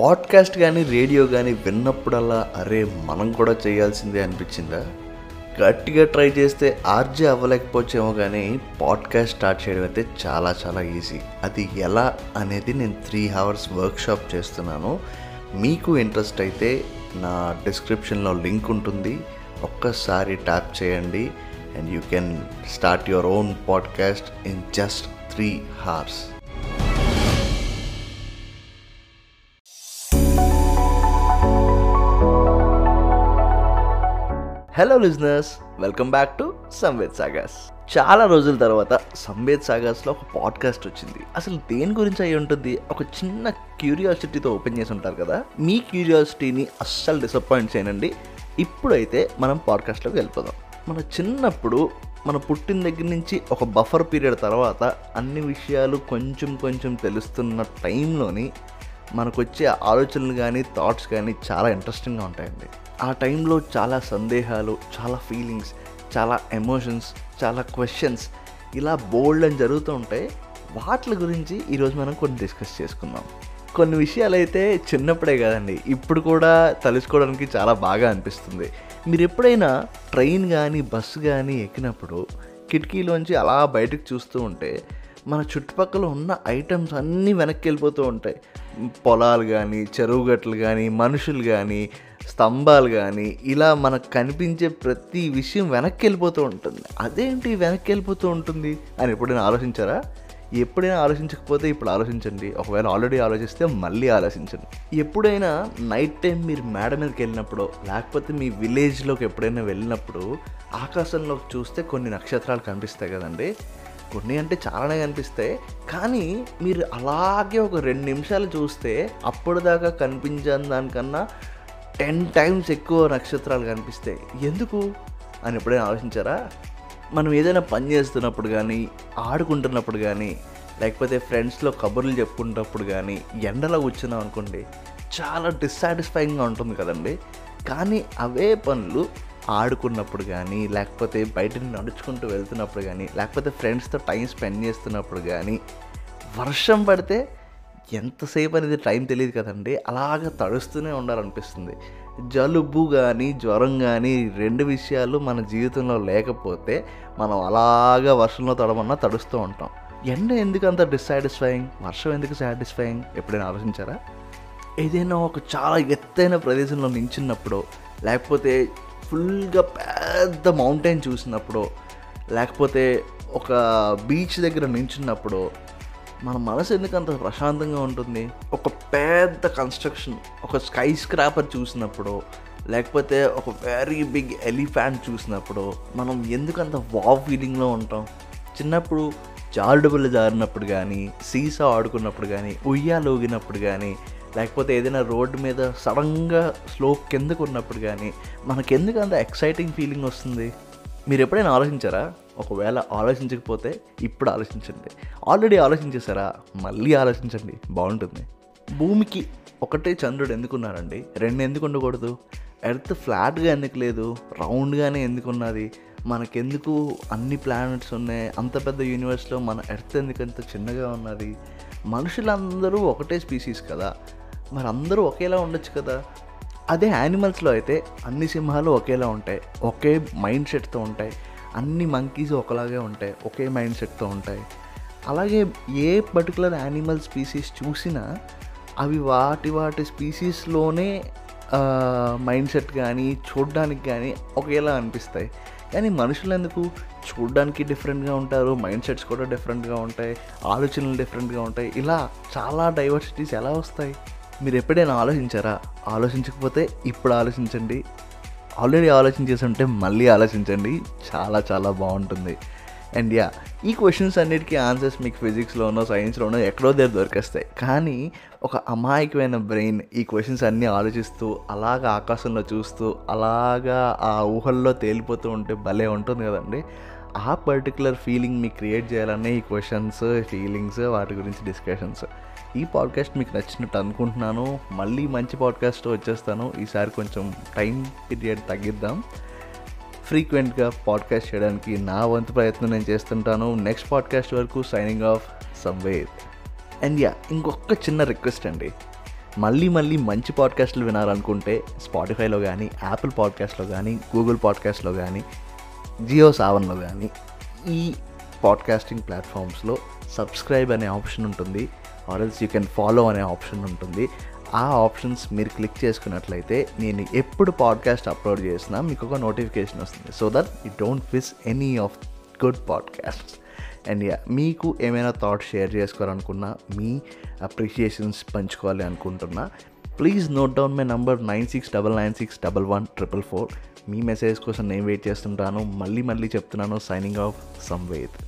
Podcast కానీ radio కానీ విన్నప్పుడల్లా అరే మనం కూడా చేయాల్సిందే అనిపించిందా? గట్టిగా ట్రై చేస్తే ఆర్జే అవ్వలేకపోవచ్చేమో కానీ పాడ్కాస్ట్ స్టార్ట్ చేయడం అయితే చాలా చాలా ఈజీ. అది ఎలా అనేది నేను త్రీ అవర్స్ వర్క్షాప్ చేస్తున్నాను. మీకు ఇంట్రెస్ట్ అయితే నా డిస్క్రిప్షన్లో లింక్ ఉంటుంది. ఒక్కసారి ట్యాప్ చేయండి. And you can start your own podcast in just three hours hello listeners welcome back to Samved Sagar's చాలా రోజుల తర్వాత సంవేద్ సాగర్స్లో ఒక పాడ్కాస్ట్ వచ్చింది. అసలు దేని గురించి అయి ఉంటుంది? ఒక చిన్న క్యూరియాసిటీతో ఓపెన్ చేసి ఉంటారు కదా? మీ క్యూరియాసిటీని అస్సలు డిసప్పాయింట్ చేయనండి. ఇప్పుడైతే మనం పాడ్కాస్ట్లోకి వెళ్ళిపోదాం. మన చిన్నప్పుడు మన పుట్టిన దగ్గర నుంచి ఒక బఫర్ పీరియడ్ తర్వాత అన్ని విషయాలు కొంచెం కొంచెం తెలుస్తున్న టైంలోని మనకు వచ్చే ఆలోచనలు కానీ థాట్స్ కానీ చాలా ఇంట్రెస్టింగ్గా ఉంటాయండి. ఆ టైంలో చాలా సందేహాలు చాలా ఫీలింగ్స్ చాలా ఎమోషన్స్ చాలా క్వశ్చన్స్ ఇలా బోల్డ్ అని జరుగుతూ ఉంటాయి వాటి గురించి ఈరోజు మనం కొన్ని డిస్కస్ చేసుకుందాం. కొన్ని విషయాలు అయితే చిన్నప్పుడే కదండి ఇప్పుడు కూడా తలుచుకోవడానికి చాలా బాగా అనిపిస్తుంది. మీరు ఎప్పుడైనా ట్రైన్ కానీ బస్సు కానీ ఎక్కినప్పుడు కిటికీలోంచి అలా బయటకు చూస్తూ ఉంటే మన చుట్టుపక్కల ఉన్న ఐటమ్స్ అన్నీ వెనక్కి వెళ్ళిపోతూ ఉంటాయి. పొలాలు కానీ చెరువు గట్లు కానీ మనుషులు కానీ స్తంభాలు కానీ ఇలా మనకు కనిపించే ప్రతి విషయం వెనక్కి వెళ్ళిపోతూ ఉంటుంది. అదేంటి వెనక్కి వెళ్ళిపోతూ ఉంటుంది అని ఎప్పుడైనా ఆలోచించారా? ఎప్పుడైనా ఆలోచించకపోతే ఇప్పుడు ఆలోచించండి. ఒకవేళ ఆల్రెడీ ఆలోచిస్తే మళ్ళీ ఆలోచించండి. ఎప్పుడైనా నైట్ టైం మీరు మేడ మీదకి వెళ్ళినప్పుడు లేకపోతే మీ విలేజ్లోకి ఎప్పుడైనా వెళ్ళినప్పుడు ఆకాశంలోకి చూస్తే కొన్ని నక్షత్రాలు కనిపిస్తాయి కదండి. కొన్ని అంటే చాలానే కనిపిస్తాయి. కానీ మీరు అలాగే ఒక రెండు నిమిషాలు చూస్తే అప్పటిదాకా కనిపించని దానికన్నా టెన్ టైమ్స్ ఎక్కువ నక్షత్రాలు కనిపిస్తాయి. ఎందుకు? అని ఎప్పుడైనా ఆలోచించారా? మనం ఏదైనా పని చేస్తున్నప్పుడు కానీ ఆడుకుంటున్నప్పుడు కానీ లేకపోతే ఫ్రెండ్స్లో కబుర్లు చెప్పుకున్నప్పుడు కానీ ఎండలో కూర్చున్నాం అనుకోండి చాలా డిస్సాటిస్ఫైయింగ్గా ఉంటుంది కదండి. కానీ అవే పనులు ఆడుకున్నప్పుడు కానీ లేకపోతే బయట నడుచుకుంటూ వెళ్తున్నప్పుడు కానీ లేకపోతే ఫ్రెండ్స్తో టైం స్పెండ్ చేస్తున్నప్పుడు కానీ వర్షం పడితే ఎంతసేపు అనేది టైం తెలియదు కదండి. అలాగ తడుస్తూనే ఉండాలనిపిస్తుంది. జలుబు కానీ జ్వరం కానీ రెండు విషయాలు మన జీవితంలో లేకపోతే మనం అలాగా వర్షంలో తడమన్నా తడుస్తూ ఉంటాం. ఎండ ఎందుకు అంత డిస్సాటిస్ఫైయింగ్ వర్షం ఎందుకు సాటిస్ఫైయింగ్ ఎప్పుడైనా ఆలోచించారా? ఏదైనా ఒక చాలా ఎత్తైన ప్రదేశంలో నించున్నప్పుడు లేకపోతే ఫుల్గా పెద్ద మౌంటైన్ చూసినప్పుడు లేకపోతే ఒక బీచ్ దగ్గర నించున్నప్పుడు మన మనసు ఎందుకు అంత ప్రశాంతంగా ఉంటుంది? ఒక పెద్ద కన్స్ట్రక్షన్ ఒక స్కై స్క్రాపర్ చూసినప్పుడు లేకపోతే ఒక వెరీ బిగ్ ఎలిఫాంట్ చూసినప్పుడు మనం ఎందుకు అంత వావ్ ఫీలింగ్లో ఉంటాం? చిన్నప్పుడు జారుడుబులు జారినప్పుడు కానీ సీసా ఆడుకున్నప్పుడు కానీ ఉయ్యాలోగినప్పుడు కానీ లేకపోతే ఏదైనా రోడ్డు మీద సడన్గా స్లో కిందకు ఉన్నప్పుడు కానీ మనకెందుకు అంత ఎక్సైటింగ్ ఫీలింగ్ వస్తుంది? మీరు ఎప్పుడైనా ఆలోచించారా? ఒకవేళ ఆలోచించకపోతే ఇప్పుడు ఆలోచించండి. ఆల్రెడీ ఆలోచించేసారా మళ్ళీ ఆలోచించండి. బాగుంటుంది. భూమికి ఒకటే చంద్రుడు ఎందుకున్నారండి? రెండు ఎందుకు ఉండకూడదు? ఎర్త్ ఫ్లాట్గా ఎందుకు లేదు? రౌండ్గానే ఎందుకు ఉన్నది? మనకెందుకు అన్ని ప్లానెట్స్ ఉన్నాయి? అంత పెద్ద యూనివర్స్లో మన ఎర్త్ ఎందుకు అంత చిన్నగా ఉన్నది? మనుషులందరూ ఒకటే స్పీసీస్ కదా. మరి అందరూ ఒకేలా ఉండొచ్చు కదా. అదే యానిమల్స్లో అయితే అన్ని సింహాలు ఒకేలా ఉంటాయి. ఒకే మైండ్ సెట్తో ఉంటాయి. అన్ని మంకీస్ ఒకలాగే ఉంటాయి. ఒకే మైండ్ సెట్తో ఉంటాయి. అలాగే ఏ పర్టికులర్ యానిమల్ స్పీసీస్ చూసినా అవి వాటి వాటి స్పీసీస్లోనే మైండ్ సెట్ కానీ చూడడానికి కానీ ఒకేలా అనిపిస్తాయి. కానీ మనుషులు ఎందుకు? చూడడానికి డిఫరెంట్గా ఉంటారు మైండ్ సెట్స్ కూడా డిఫరెంట్గా ఉంటాయి ఆలోచనలు డిఫరెంట్గా ఉంటాయి. ఇలా చాలా డైవర్సిటీస్ ఎలా వస్తాయి? మీరు ఎప్పుడైనా ఆలోచించారా? ఆలోచించకపోతే ఇప్పుడు ఆలోచించండి. ఆల్రెడీ ఆలోచించేసి ఉంటే మళ్ళీ ఆలోచించండి. చాలా చాలా బాగుంటుంది. అండ్ యా ఈ క్వశ్చన్స్ అన్నిటికీ ఆన్సర్స్ మీకు ఫిజిక్స్లోనో సైన్స్లోనో ఎక్కడో దగ్గర దొరికేస్తాయి. కానీ ఒక అమాయకమైన బ్రెయిన్ ఈ క్వశ్చన్స్ అన్నీ ఆలోచిస్తూ అలాగా ఆకాశంలో చూస్తూ అలాగా ఆ ఊహల్లో తేలిపోతూ ఉంటే భలే ఉంటుంది కదండి. ఆ పర్టికులర్ ఫీలింగ్ మీకు క్రియేట్ చేయాలనే ఈ క్వశ్చన్స్ ఫీలింగ్స్ వాటి గురించి డిస్కషన్స్ ఈ పాడ్కాస్ట్ మీకు నచ్చినట్టు అనుకుంటున్నాను. మళ్ళీ మంచి పాడ్కాస్ట్ వచ్చేస్తాను. ఈసారి కొంచెం టైం పీరియడ్ తగ్గిద్దాం. ఫ్రీక్వెంట్గా పాడ్కాస్ట్ చేయడానికి నా వంతు ప్రయత్నం నేను చేస్తుంటాను. నెక్స్ట్ పాడ్కాస్ట్ వరకు signing off Samved and yeah ఇంకొక చిన్న రిక్వెస్ట్ అండి. మళ్ళీ మళ్ళీ మంచి పాడ్కాస్ట్లు వినాలనుకుంటే స్పాటిఫైలో కానీ యాపిల్ పాడ్కాస్ట్లో కానీ గూగుల్ పాడ్కాస్ట్లో కానీ జియో సావన్లో కానీ ఈ పాడ్కాస్టింగ్ ప్లాట్ఫామ్స్లో సబ్స్క్రైబ్ అనే ఆప్షన్ ఉంటుంది. Or else you can follow అనే ఆప్షన్ ఉంటుంది. ఆ ఆప్షన్స్ మీరు క్లిక్ చేసుకున్నట్లయితే నేను ఎప్పుడు పాడ్కాస్ట్ అప్లోడ్ చేసినా మీకు ఒక నోటిఫికేషన్ వస్తుంది. So that you don't miss any of good podcast and మీకు ఏమైనా థాట్స్ షేర్ చేసుకోవాలనుకున్నా మీ అప్రిషియేషన్స్ పంచుకోవాలి అనుకుంటున్నా please note down my number nine six double nine six double one triple four me message కోసం నేను వెయిట్ చేస్తుంటాను. మళ్ళీ మళ్ళీ చెప్తున్నాను. Signing off Samved